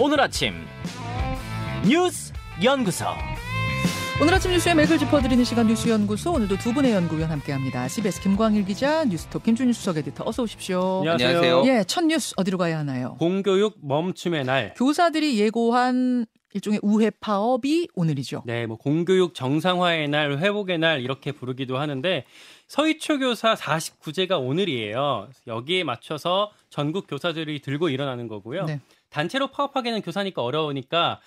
오늘 아침 뉴스 연구소. 오늘 아침 뉴스의 맥을 짚어드리는 시간 뉴스연구소 오늘도 두 분의 연구위원 함께합니다. CBS 김광일 기자, 뉴스톱 김준일 수석 에디터 어서 오십시오. 안녕하세요. 예, 첫 뉴스 어디로 가야 하나요? 공교육 멈춤의 날. 교사들이 예고한 일종의 우회 파업이 오늘이죠. 네, 뭐 공교육 정상화의 날, 회복의 날 이렇게 부르기도 하는데 서희초 교사 49제가 오늘이에요. 여기에 맞춰서 전국 교사들이 들고 일어나는 거고요. 네. 단체로 파업하기는 교사니까 어려우니까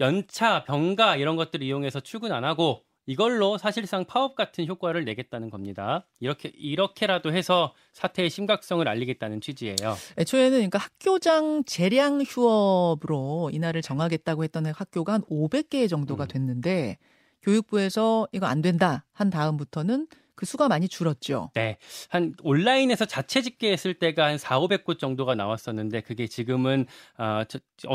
연차, 병가 이런 것들을 이용해서 출근 안 하고 이걸로 사실상 파업 같은 효과를 내겠다는 겁니다. 이렇게 이렇게라도 해서 사태의 심각성을 알리겠다는 취지예요. 애초에는 그러니까 학교장 재량 휴업으로 이날을 정하겠다고 했던 학교가 한 500개 정도가 음. 됐는데 교육부에서 이거 안 된다 한 다음부터는 그 수가 많이 줄었죠. 네. 한 온라인에서 자체 집계했을 때가 한 4, 500곳 정도가 나왔었는데 그게 지금은 어,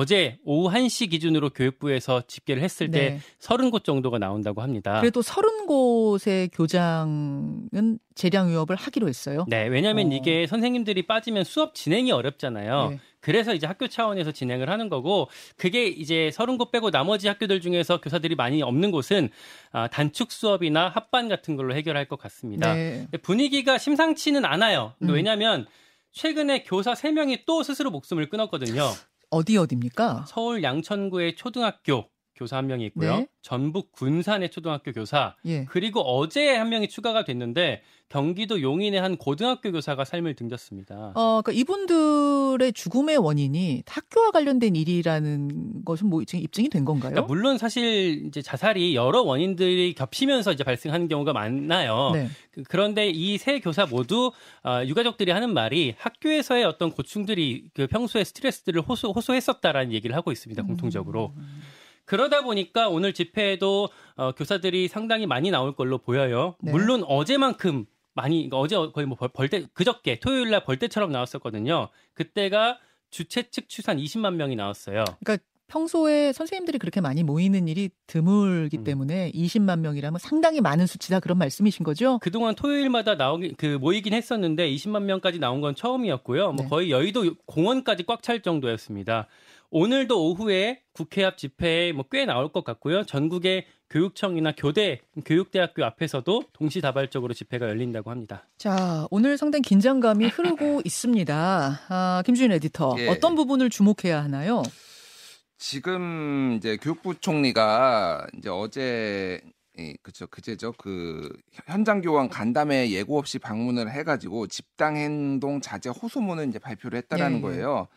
제 오후 1시 기준으로 교육부에서 집계를 했을 때 네. 30곳 정도가 나온다고 합니다. 그래도 30곳의 교장은 재량 휴업을 하기로 했어요. 네, 왜냐하면 어. 이게 선생님들이 빠지면 수업 진행이 어렵잖아요. 네. 그래서 이제 학교 차원에서 진행을 하는 거고 그게 이제 서른 곳 빼고 나머지 학교들 중에서 교사들이 많이 없는 곳은 아, 단축 수업이나 합반 같은 걸로 해결할 것 같습니다. 네. 분위기가 심상치는 않아요. 음. 왜냐하면 최근에 교사 3명이 또 스스로 목숨을 끊었거든요. 어디 어디입니까? 서울 양천구의 초등학교 교사 한 명이 있고요. 네. 전북 군산의 초등학교 교사 예. 그리고 어제 한 명이 추가가 됐는데 경기도 용인의 한 고등학교 교사가 삶을 등졌습니다. 어, 그러니까 이분들의 죽음의 원인이 학교와 관련된 일이라는 것은 뭐 지금 입증이 된 건가요? 그러니까 물론 사실 이제 자살이 여러 원인들이 겹치면서 이제 발생하는 경우가 많나요. 네. 그- 그런데 이 세 교사 모두 어, 유가족들이 하는 말이 학교에서의 어떤 고충들이 그 평소에 스트레스들을 호소, 호소했었다라는 얘기를 하고 있습니다. 공통적으로. 그러다 보니까 오늘 집회에도 어, 교사들이 상당히 많이 나올 걸로 보여요. 네. 물론 어제만큼 많이 그러니까 어제 거의 뭐 벌- 벌떼 그저께 토요일 날 벌떼처럼 나왔었거든요. 그때가 주최 측 추산 20만 명이 나왔어요. 그러니까 평소에 선생님들이 그렇게 많이 모이는 일이 드물기 음. 때문에 20만 명이라면 상당히 많은 수치다 그런 말씀이신 거죠? 그동안 토요일마다 나오기 그 모이긴 했었는데 20만 명까지 나온 건 처음이었고요. 뭐 네. 거의 여의도 공원까지 꽉 찰 정도였습니다. 오늘도 오후에 국회 앞 집회에 뭐꽤 나올 것 같고요. 전국의 교육청이나 교대, 교육대학교 앞에서도 동시다발적으로 집회가 열린다고 합니다. 자, 오늘 상당히 긴장감이 흐르고 있습니다. 아, 김준일 에디터. 예. 어떤 부분을 주목해야 하나요? 지금 이제 교육부 총리가 이제 어제 예, 그죠 그제죠 그 현장 교원 간담회 예고 없이 방문을 해가지고 집단 행동 자제 호소문을 이제 발표를 했다라는 예, 예. 거예요.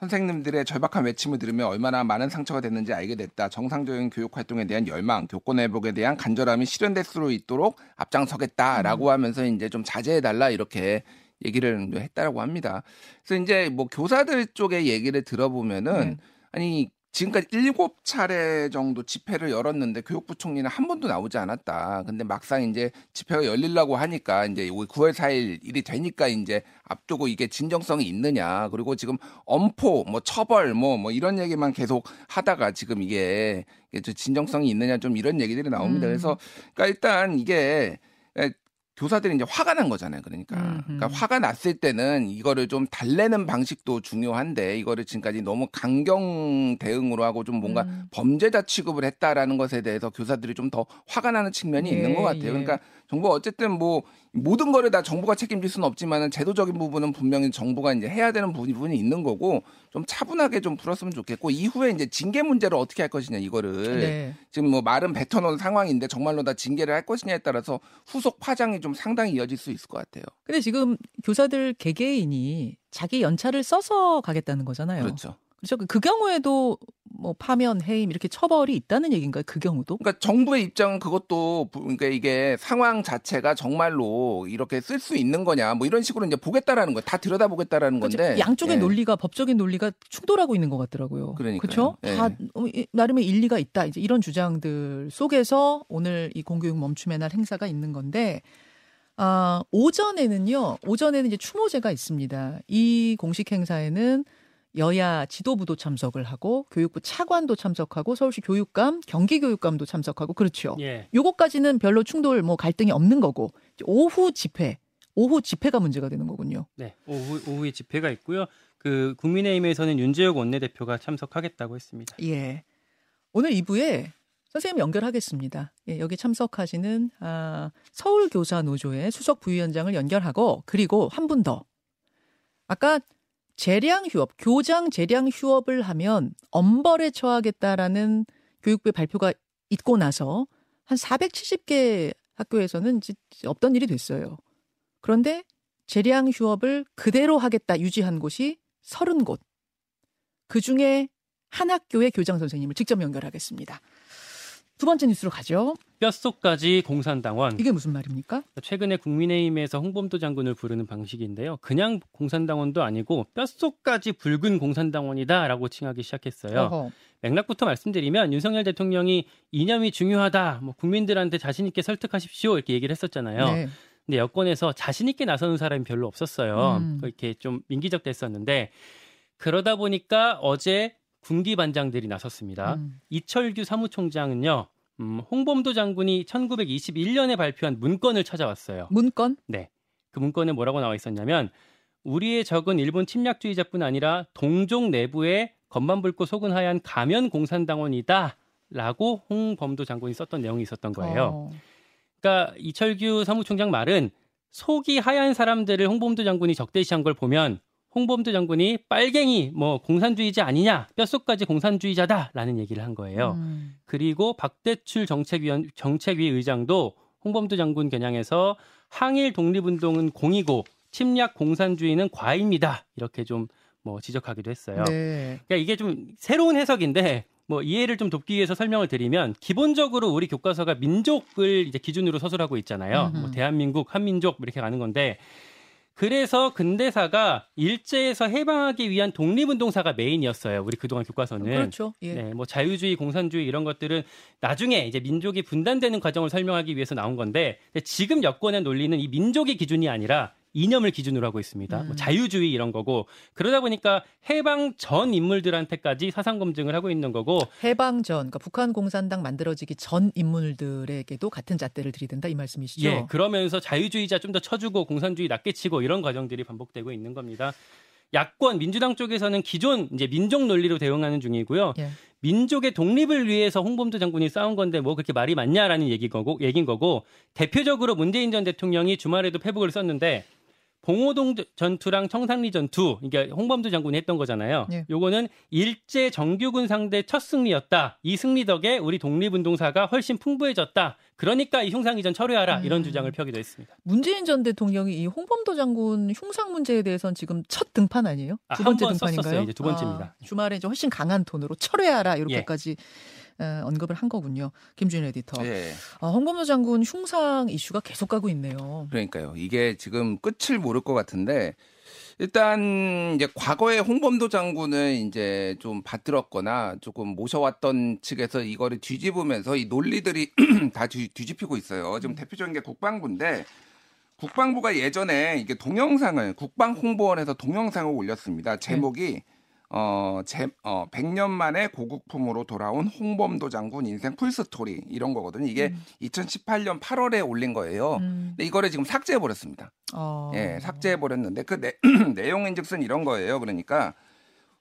선생님들의 절박한 외침을 들으며 얼마나 많은 상처가 됐는지 알게 됐다. 정상적인 교육 활동에 대한 열망, 교권 회복에 대한 간절함이 실현될 수 있도록 앞장서겠다라고 음. 하면서 이제 좀 자제해 달라 이렇게 얘기를 했다라고 합니다. 그래서 이제 뭐 교사들 쪽의 얘기를 들어보면은 네. 아니 지금까지 일곱 차례 정도 집회를 열었는데 교육부 총리는 한 번도 나오지 않았다. 근데 막상 이제 집회가 열리려고 하니까 이제 9월 4일 일이 되니까 이제 앞두고 이게 진정성이 있느냐. 그리고 지금 엄포, 뭐 처벌, 뭐, 뭐 이런 얘기만 계속 하다가 지금 이게, 진정성이 있느냐 좀 이런 얘기들이 나옵니다. 음. 그래서 그러니까 일단 이게 교사들이 이제 화가 난 거잖아요. 그러니까. 음흠. 그러니까 화가 났을 때는 이거를 좀 달래는 방식도 중요한데 이거를 지금까지 너무 강경 대응으로 하고 좀 뭔가 음. 범죄자 취급을 했다라는 것에 대해서 교사들이 좀 더 화가 나는 측면이 예, 있는 것 같아요. 예. 그러니까 정부가 어쨌든 뭐 모든 거를 다 정부가 책임질 수는 없지만은 제도적인 부분은 분명히 정부가 이제 해야 되는 부분이 있는 거고 좀 차분하게 좀 풀었으면 좋겠고 이후에 이제 징계 문제를 어떻게 할 것이냐 이거를 네. 지금 뭐 말은 뱉어놓은 상황인데 정말로 다 징계를 할 것이냐에 따라서 후속 파장이 좀 상당히 이어질 수 있을 것 같아요. 근데 지금 교사들 개개인이 자기 연차를 써서 가겠다는 거잖아요. 그렇죠. 그렇죠. 그 경우에도 뭐 파면, 해임 이렇게 처벌이 있다는 얘기인가요? 그 경우도? 그러니까 정부의 입장은 그것도 부- 그러니까 이게 상황 자체가 정말로 이렇게 쓸 수 있는 거냐 뭐 이런 식으로 이제 보겠다라는 거다 들여다보겠다라는 그렇죠. 건데 양쪽의 예. 논리가 법적인 논리가 충돌하고 있는 것 같더라고요. 그러니까요. 그렇죠? 예. 다 어, 이- 나름의 일리가 있다. 이제 이런 주장들 속에서 오늘 이 공교육 멈춤의 날 행사가 있는 건데 아, 오전에는요. 오전에는 이제 추모제가 있습니다. 이 공식 행사에는 여야 지도부도 참석을 하고 교육부 차관도 참석하고 서울시 교육감, 경기교육감도 참석하고 그렇죠. 예. 요거까지는 별로 충돌 뭐 갈등이 없는 거고 오후 집회 오후 집회가 문제가 되는 거군요. 네, 오후 오후에 집회가 있고요. 그 국민의힘에서는 윤재욱 원내대표가 참석하겠다고 했습니다. 예. 오늘 2부에 선생님 연결하겠습니다. 예, 여기 참석하시는 아, 서울교사 노조의 수석 부위원장을 연결하고 그리고 한 분 더. 아까 재량 휴업, 교장 재량 휴업을 하면 엄벌에 처하겠다라는 교육부의 발표가 있고 나서 한 470개 학교에서는 없던 일이 됐어요. 그런데 재량 휴업을 그대로 하겠다 유지한 곳이 30곳. 그 중에 한 학교의 교장 선생님을 직접 연결하겠습니다. 두 번째 뉴스로 가죠. 뼛속까지 공산당원. 이게 무슨 말입니까? 최근에 국민의힘에서 홍범도 장군을 부르는 방식인데요. 그냥 공산당원도 아니고 뼛속까지 붉은 공산당원이다라고 칭하기 시작했어요. 어허. 맥락부터 말씀드리면 윤석열 대통령이 이념이 중요하다. 뭐 국민들한테 자신 있게 설득하십시오. 이렇게 얘기를 했었잖아요. 네. 근데 여권에서 자신 있게 나서는 사람이 별로 없었어요. 음. 이렇게 좀 민기적 됐었는데 그러다 보니까 어제 군기 반장들이 나섰습니다. 음. 이철규 사무총장은요. 음, 홍범도 장군이 1921년에 발표한 문건을 찾아왔어요. 문건? 네. 그 문건에 뭐라고 나와 있었냐면 우리의 적은 일본 침략주의자뿐 아니라 동족 내부에 겉만 붉고 속은 하얀 가면 공산당원이다 라고 홍범도 장군이 썼던 내용이 있었던 거예요. 어. 그러니까 이철규 사무총장 말은 속이 하얀 사람들을 홍범도 장군이 적대시한 걸 보면 홍범도 장군이 빨갱이 뭐 공산주의자 아니냐 뼛속까지 공산주의자다라는 얘기를 한 거예요. 음. 그리고 박대출 정책위원 정책위 의장도 홍범도 장군 겨냥해서 항일 독립운동은 공이고 침략 공산주의는 과입니다. 이렇게 좀 뭐 지적하기도 했어요. 네. 그러니까 이게 좀 새로운 해석인데 뭐 이해를 좀 돕기 위해서 설명을 드리면 기본적으로 우리 교과서가 민족을 이제 기준으로 서술하고 있잖아요. 뭐 대한민국, 한민족 이렇게 가는 건데 그래서 근대사가 일제에서 해방하기 위한 독립운동사가 메인이었어요. 우리 그동안 교과서는. 그렇죠. 예. 네, 뭐 자유주의, 공산주의 이런 것들은 나중에 이제 민족이 분단되는 과정을 설명하기 위해서 나온 건데 지금 여권의 논리는 이 민족의 기준이 아니라 이념을 기준으로 하고 있습니다. 뭐 음. 뭐 자유주의 이런 거고 그러다 보니까 해방 전 인물들한테까지 사상 검증을 하고 있는 거고 해방 전 그러니까 북한 공산당 만들어지기 전 인물들에게도 같은 잣대를 들이댄다 이 말씀이시죠? 예. 그러면서 자유주의자 좀 더 쳐주고 공산주의 낮게 치고 이런 과정들이 반복되고 있는 겁니다. 야권 민주당 쪽에서는 기존 이제 민족 논리로 대응하는 중이고요. 예. 민족의 독립을 위해서 홍범도 장군이 싸운 건데 뭐 그렇게 말이 맞냐라는 얘기 거고 얘긴 거고 대표적으로 문재인 전 대통령이 주말에도 페북을 썼는데 봉오동 전투랑 청산리 전투, 이게 홍범도 장군이 했던 거잖아요. 예. 요거는 일제 정규군 상대 첫 승리였다. 이 승리 덕에 우리 독립운동사가 훨씬 풍부해졌다. 그러니까 이 흉상 이전 철회하라 음. 이런 주장을 펴기도 했습니다. 문재인 전 대통령이 이 홍범도 장군 흉상 문제에 대해서는 지금 첫 등판 아니에요? 아, 두 번째 등판인가요? 썼었어요. 이제 두 번째입니다. 아, 주말에 좀 훨씬 강한 톤으로 철회하라 이렇게까지 예. 언급을 한 거군요. 김준 에디터. 예. 아, 홍범도 장군 흉상 이슈가 계속 가고 있네요. 그러니까요. 이게 지금 끝을 모를 것 같은데 일단 이제 과거에 홍범도 장군을 이제 좀 받들었거나 조금 모셔왔던 측에서 이거를 뒤집으면서 이 논리들이 다 뒤, 뒤집히고 있어요. 지금 대표적인 게 국방부인데 국방부가 예전에 이게 동영상을 국방 홍보원에서 동영상을 올렸습니다. 제목이 네. 어, 제, 어, 100년 만에 고국품으로 돌아온 홍범도 장군 인생 풀스토리 이런 거거든요. 이게 음. 2018년 8월에 올린 거예요. 음. 근데 이거를 지금 삭제해 버렸습니다. 어. 예, 삭제해 버렸는데 그 내, 내용인 즉슨 이런 거예요. 그러니까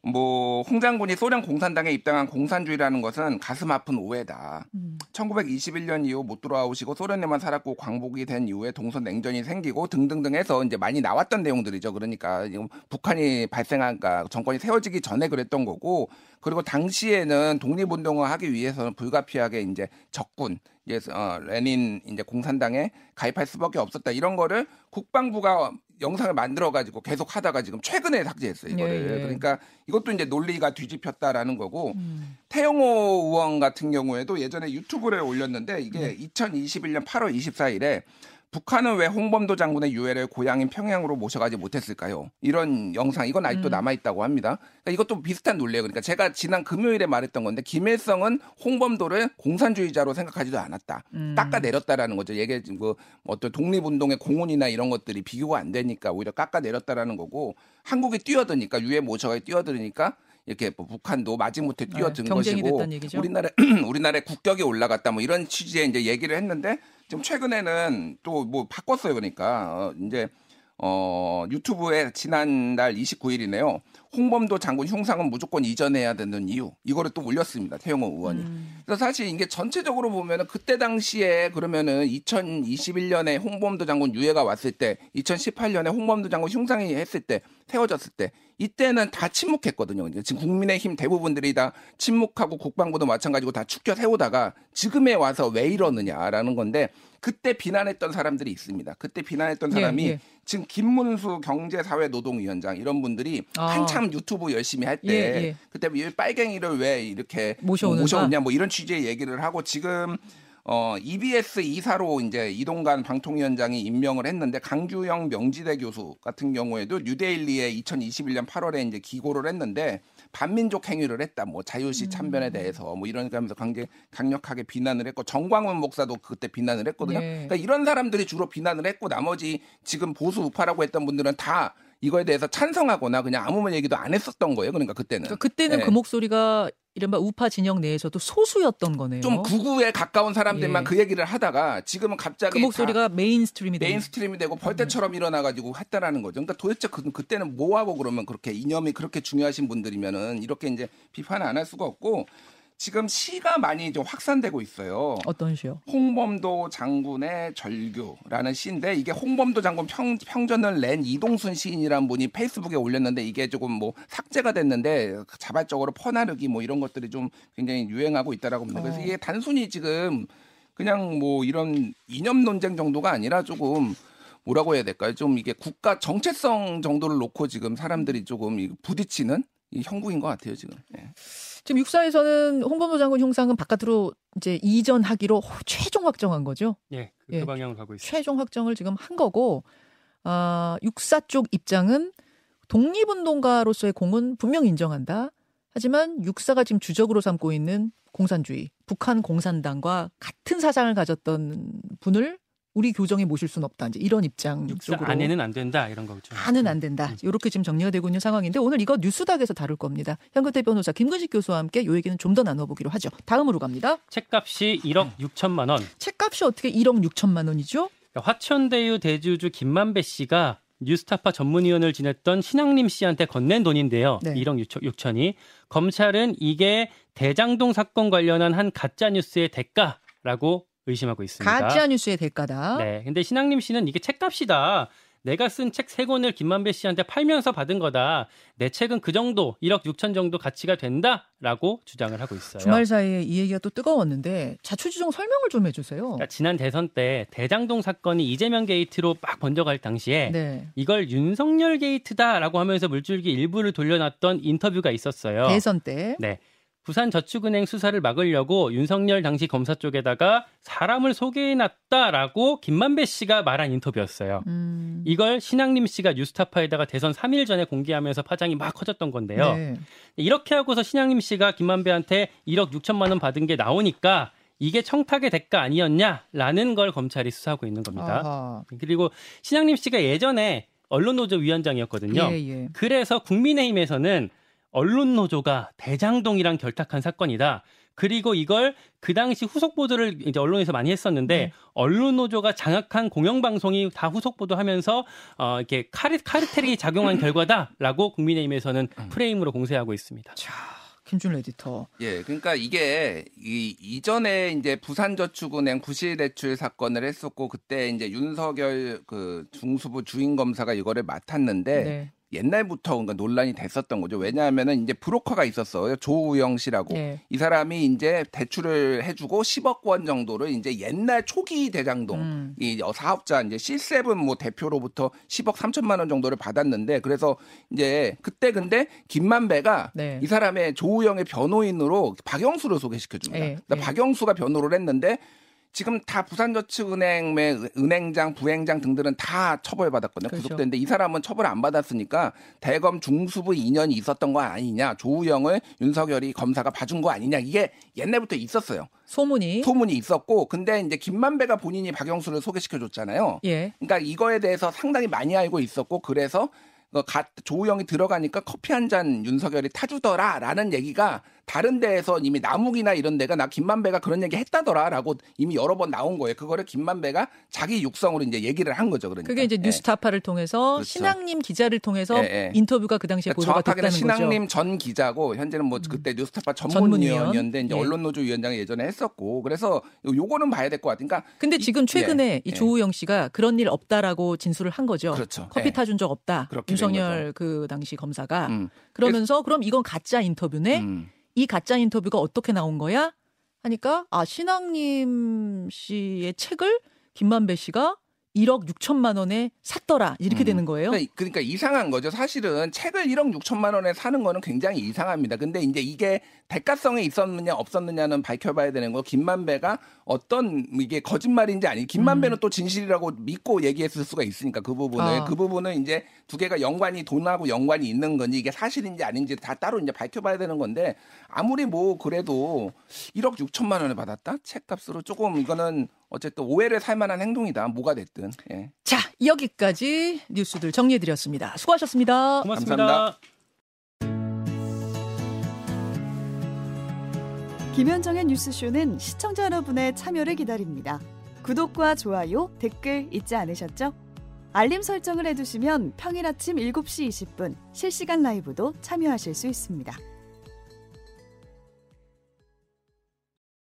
뭐 홍 장군이 소련 공산당에 입당한 공산주의라는 것은 가슴 아픈 오해다. 음. 1921년 이후 못 돌아오시고 소련에만 살았고 광복이 된 이후에 동서 냉전이 생기고 등등등 해서 이제 많이 나왔던 내용들이죠. 그러니까 북한이 발생한 까 정권이 세워지기 전에 그랬던 거고 그리고 당시에는 독립운동을 하기 위해서는 불가피하게 이제 적군 이제 어, 레닌 이제 공산당에 가입할 수밖에 없었다 이런 거를 국방부가 영상을 만들어 가지고 계속 하다가 지금 최근에 삭제했어요 이거를 예, 예. 그러니까 이것도 이제 논리가 뒤집혔다라는 거고 음. 태영호 의원 같은 경우에도 예전에 유튜브에 올렸는데 이게 네. 2021년 8월 24일에 북한은 왜 홍범도 장군의 유해를 고향인 평양으로 모셔가지 못했을까요? 이런 영상 이건 아직도 음. 남아 있다고 합니다. 그러니까 이것도 비슷한 논리예요. 그러니까 제가 지난 금요일에 말했던 건데 김일성은 홍범도를 공산주의자로 생각하지도 않았다. 음. 깎아 내렸다라는 거죠. 얘게 뭐 어떤 독립운동의 공헌이나 이런 것들이 비교가 안 되니까 오히려 깎아 내렸다라는 거고 한국이 뛰어드니까 유해 모셔가 뛰어들으니까 이렇게 뭐 북한도 마지못해 네, 뛰어든 네, 것이고 우리나라 우리나라의 국격이 올라갔다 뭐 이런 취지의 이제 얘기를 했는데 지금 최근에는 또 뭐 바꿨어요. 그러니까 어, 이제 어, 유튜브에 지난달 29일이네요. 홍범도 장군 흉상은 무조건 이전해야 되는 이유 이거를 또 올렸습니다. 태영호 의원이. 음. 그래서 사실 이게 전체적으로 보면은 그때 당시에 그러면은 2021년에 홍범도 장군 유해가 왔을 때, 2018년에 홍범도 장군 흉상이 했을 때, 세워졌을 때 이때는 다 침묵했거든요. 지금 국민의힘 대부분들이 다 침묵하고 국방부도 마찬가지고 다 축켜 세우다가 지금에 와서 왜 이러느냐라는 건데 그때 비난했던 사람들이 있습니다. 그때 비난했던 사람이 예, 예. 지금 김문수 경제사회노동위원장 이런 분들이 아. 한참 유튜브 열심히 할때 예, 예. 그때 이 빨갱이를 왜 이렇게? 모셔오냐 뭐 이런 취지의 얘기를 하고 지금 어 EBS 이사로 이제 이동관 방통위원장이 임명을 했는데 강규영 명지대 교수 같은 경우에도 뉴데일리에 2021년 8월에 이제 기고를 했는데 반민족 행위를 했다. 뭐 자유시 음. 참변에 대해서 뭐 이런 하면서 강제 강력하게 비난을 했고 정광훈 목사도 그때 비난을 했거든요. 예. 그러니까 이런 사람들이 주로 비난을 했고 나머지 지금 보수 우파라고 했던 분들은 다 이거에 대해서 찬성하거나 그냥 아무 얘기도 안 했었던 거예요. 그러니까 그때는. 그러니까 그때는 예. 그 목소리가 이른바 우파 진영 내에서도 소수였던 거네요. 좀 구구에 가까운 사람들만 예. 그 얘기를 하다가 지금은 갑자기 그 목소리가 mainstream이 다 되는 mainstream이 되고 벌떼처럼 일어나가지고 했다라는 거죠. 그러니까 도대체 그, 그때는 뭐하고 그러면 그렇게 이념이 그렇게 중요하신 분들이면은 이렇게 이제 비판을 안할 수가 없고 지금 시가 많이 좀 확산되고 있어요. 어떤 시요? 홍범도 장군의 절규라는 시인데 이게 홍범도 장군 평, 평전을 낸 이동순 시인이라는 분이 페이스북에 올렸는데 이게 조금 뭐 삭제가 됐는데 자발적으로 퍼나르기 뭐 이런 것들이 좀 굉장히 유행하고 있다라고 봅니다. 그래서 어. 이게 단순히 지금 그냥 뭐 이런 이념 논쟁 정도가 아니라 조금 뭐라고 해야 될까요? 좀 이게 국가 정체성 정도를 놓고 지금 사람들이 조금 이 부딪히는 이 형국인 것 같아요 지금. 예. 지금 육사에서는 홍범도 장군 형상은 바깥으로 이제 이전하기로 최종 확정한 거죠. 예, 그, 예. 그 방향으로 가고 있습니다. 최종 확정을 지금 한 거고 아, 육사 쪽 입장은 독립운동가로서의 공은 분명 인정한다. 하지만 육사가 지금 주적으로 삼고 있는 공산주의, 북한 공산당과 같은 사상을 가졌던 분을 우리 교정에 모실 수는 없다. 이제 이런 입장 쪽으로 안에는 안 된다 이런 거죠. 안은 안 된다. 이렇게 지금 정리가 되고 있는 상황인데 오늘 이거 뉴스닥에서 다룰 겁니다. 현근태 변호사 김근식 교수와 함께 이 얘기는 좀 더 나눠보기로 하죠. 다음으로 갑니다. 책값이 1억 6천만 원. 책값이 어떻게 1억 6천만 원이죠? 그러니까 화천대유 대주주 김만배 씨가 뉴스타파 전문위원을 지냈던 신앙림 씨한테 건넨 돈인데요. 네. 1억 6천, 6천이 검찰은 이게 대장동 사건 관련한 한 가짜 뉴스의 대가라고 의심하고 있습니다. 가짜 뉴스의 대가다. 네. 근데 신앙림 씨는 이게 책값이다. 내가 쓴 책 세 권을 김만배 씨한테 팔면서 받은 거다. 내 책은 그 정도, 1억 6천 정도 가치가 된다라고 주장을 하고 있어요. 주말 사이에 이 얘기가 또 뜨거웠는데 자초지종 설명을 좀 해주세요. 그러니까 지난 대선 때 대장동 사건이 이재명 게이트로 막 번져갈 당시에 네. 이걸 윤석열 게이트다라고 하면서 물줄기 일부를 돌려놨던 인터뷰가 있었어요. 대선 때. 네. 부산저축은행 수사를 막으려고 윤석열 당시 검사 쪽에다가 사람을 소개해놨다라고 김만배 씨가 말한 인터뷰였어요. 음. 이걸 신앙림 씨가 뉴스타파에다가 대선 3일 전에 공개하면서 파장이 막 커졌던 건데요. 네. 이렇게 하고서 신양림 씨가 김만배한테 1억 6천만 원 받은 게 나오니까 이게 청탁의 대가 아니었냐라는 걸 검찰이 수사하고 있는 겁니다. 아하. 그리고 신양림 씨가 예전에 언론노조 위원장이었거든요. 예, 예. 그래서 국민의힘에서는 언론 노조가 대장동이랑 결탁한 사건이다. 그리고 이걸 그 당시 후속 보도를 이제 언론에서 많이 했었는데 네. 언론 노조가 장악한 공영방송이 다 후속 보도하면서 어 이렇게 카르, 카르텔이 작용한 결과다라고 국민의힘에서는 프레임으로 공세하고 있습니다. 자, 김준 에디터. 예, 그러니까 이게 이 이전에 이제 부산저축은행 부실대출 사건을 했었고 그때 이제 윤석열 그 중수부 주인 검사가 이거를 맡았는데 네. 옛날부터 그러니까 논란이 됐었던 거죠. 왜냐하면은 이제 브로커가 있었어요. 조우영 씨라고. 네. 이 사람이 이제 대출을 해주고 10억 원 정도를 이제 옛날 초기 대장동 음. 이 사업자 이제 C7 뭐 대표로부터 10억 3천만 원 정도를 받았는데 그래서 이제 그때 근데 김만배가 네. 이 사람의 조우영의 변호인으로 박영수를 소개시켜 줍니다. 네, 그러니까 네. 박영수가 변호를 했는데 지금 다 부산저축은행의 은행장, 부행장 등들은 다 처벌받았거든요. 그렇죠. 구속됐는데 이 사람은 처벌 안 받았으니까 대검 중수부 인연이 있었던 거 아니냐. 조우영을 윤석열이 검사가 봐준 거 아니냐. 이게 옛날부터 있었어요. 소문이. 소문이 있었고 근데 이제 김만배가 본인이 박영수를 소개시켜 줬잖아요. 예. 그러니까 이거에 대해서 상당히 많이 알고 있었고 그래서 그 가- 조우영이 들어가니까 커피 한 잔 윤석열이 타주더라라는 얘기가 다른 데에서 이미 남욱이나 이런 데가 나 김만배가 그런 얘기 했다더라라고 이미 여러 번 나온 거예요. 그거를 김만배가 자기 육성으로 이제 얘기를 한 거죠. 그러니까. 그게 이제 예. 뉴스타파를 통해서 그렇죠. 신앙님 기자를 통해서 예, 예. 인터뷰가 그 당시에 그러니까 보도가 됐다는 신앙님 거죠. 전 기자고 현재는 뭐 그때 뉴스타파 전문위원. 전문위원이었는데 이제 예. 언론노조 위원장을 예전에 했었고 그래서 요거는 봐야 될 것 같으니까 그러니까 근데 이- 지금 최근에 예, 이 예. 조우영 씨가 그런 일 없다라고 진술을 한 거죠. 그렇죠. 커피 예. 타준 적 없다. 윤석열 그 당시 검사가 음, 그러면서 그럼 이건 가짜 인터뷰네. 음. 이 가짜 인터뷰가 어떻게 나온 거야? 하니까 아 신앙님 씨의 책을 김만배 씨가 1억 6천만 원에 샀더라 이렇게 음. 되는 거예요. 그러니까, 그러니까 이상한 거죠. 사실은 책을 1억 6천만 원에 사는 거는 굉장히 이상합니다. 근데 이제 이게 대가성이 있었느냐 없었느냐는 밝혀봐야 되는 거. 김만배가 어떤 이게 거짓말인지 아니. 김만배는 또 진실이라고 믿고 얘기했을 수가 있으니까 그 부분을 음. 아. 그 부분은 이제 두 개가 연관이 돈하고 연관이 있는 건지 이게 사실인지 아닌지 다 따로 이제 밝혀봐야 되는 건데 아무리 뭐 그래도 1억 6천만 원을 받았다 책값으로 조금 이거는 어쨌든 오해를 살 만한 행동이다. 뭐가 됐든. 예. 자 여기까지 뉴스들 정리해 드렸습니다. 수고하셨습니다. 고맙습니다. 감사합니다. 김현정의 뉴스쇼는 시청자 여러분의 참여를 기다립니다. 구독과 좋아요, 댓글 잊지 않으셨죠? 알림 설정을 해두시면 평일 아침 7시 20분 실시간 라이브도 참여하실 수 있습니다.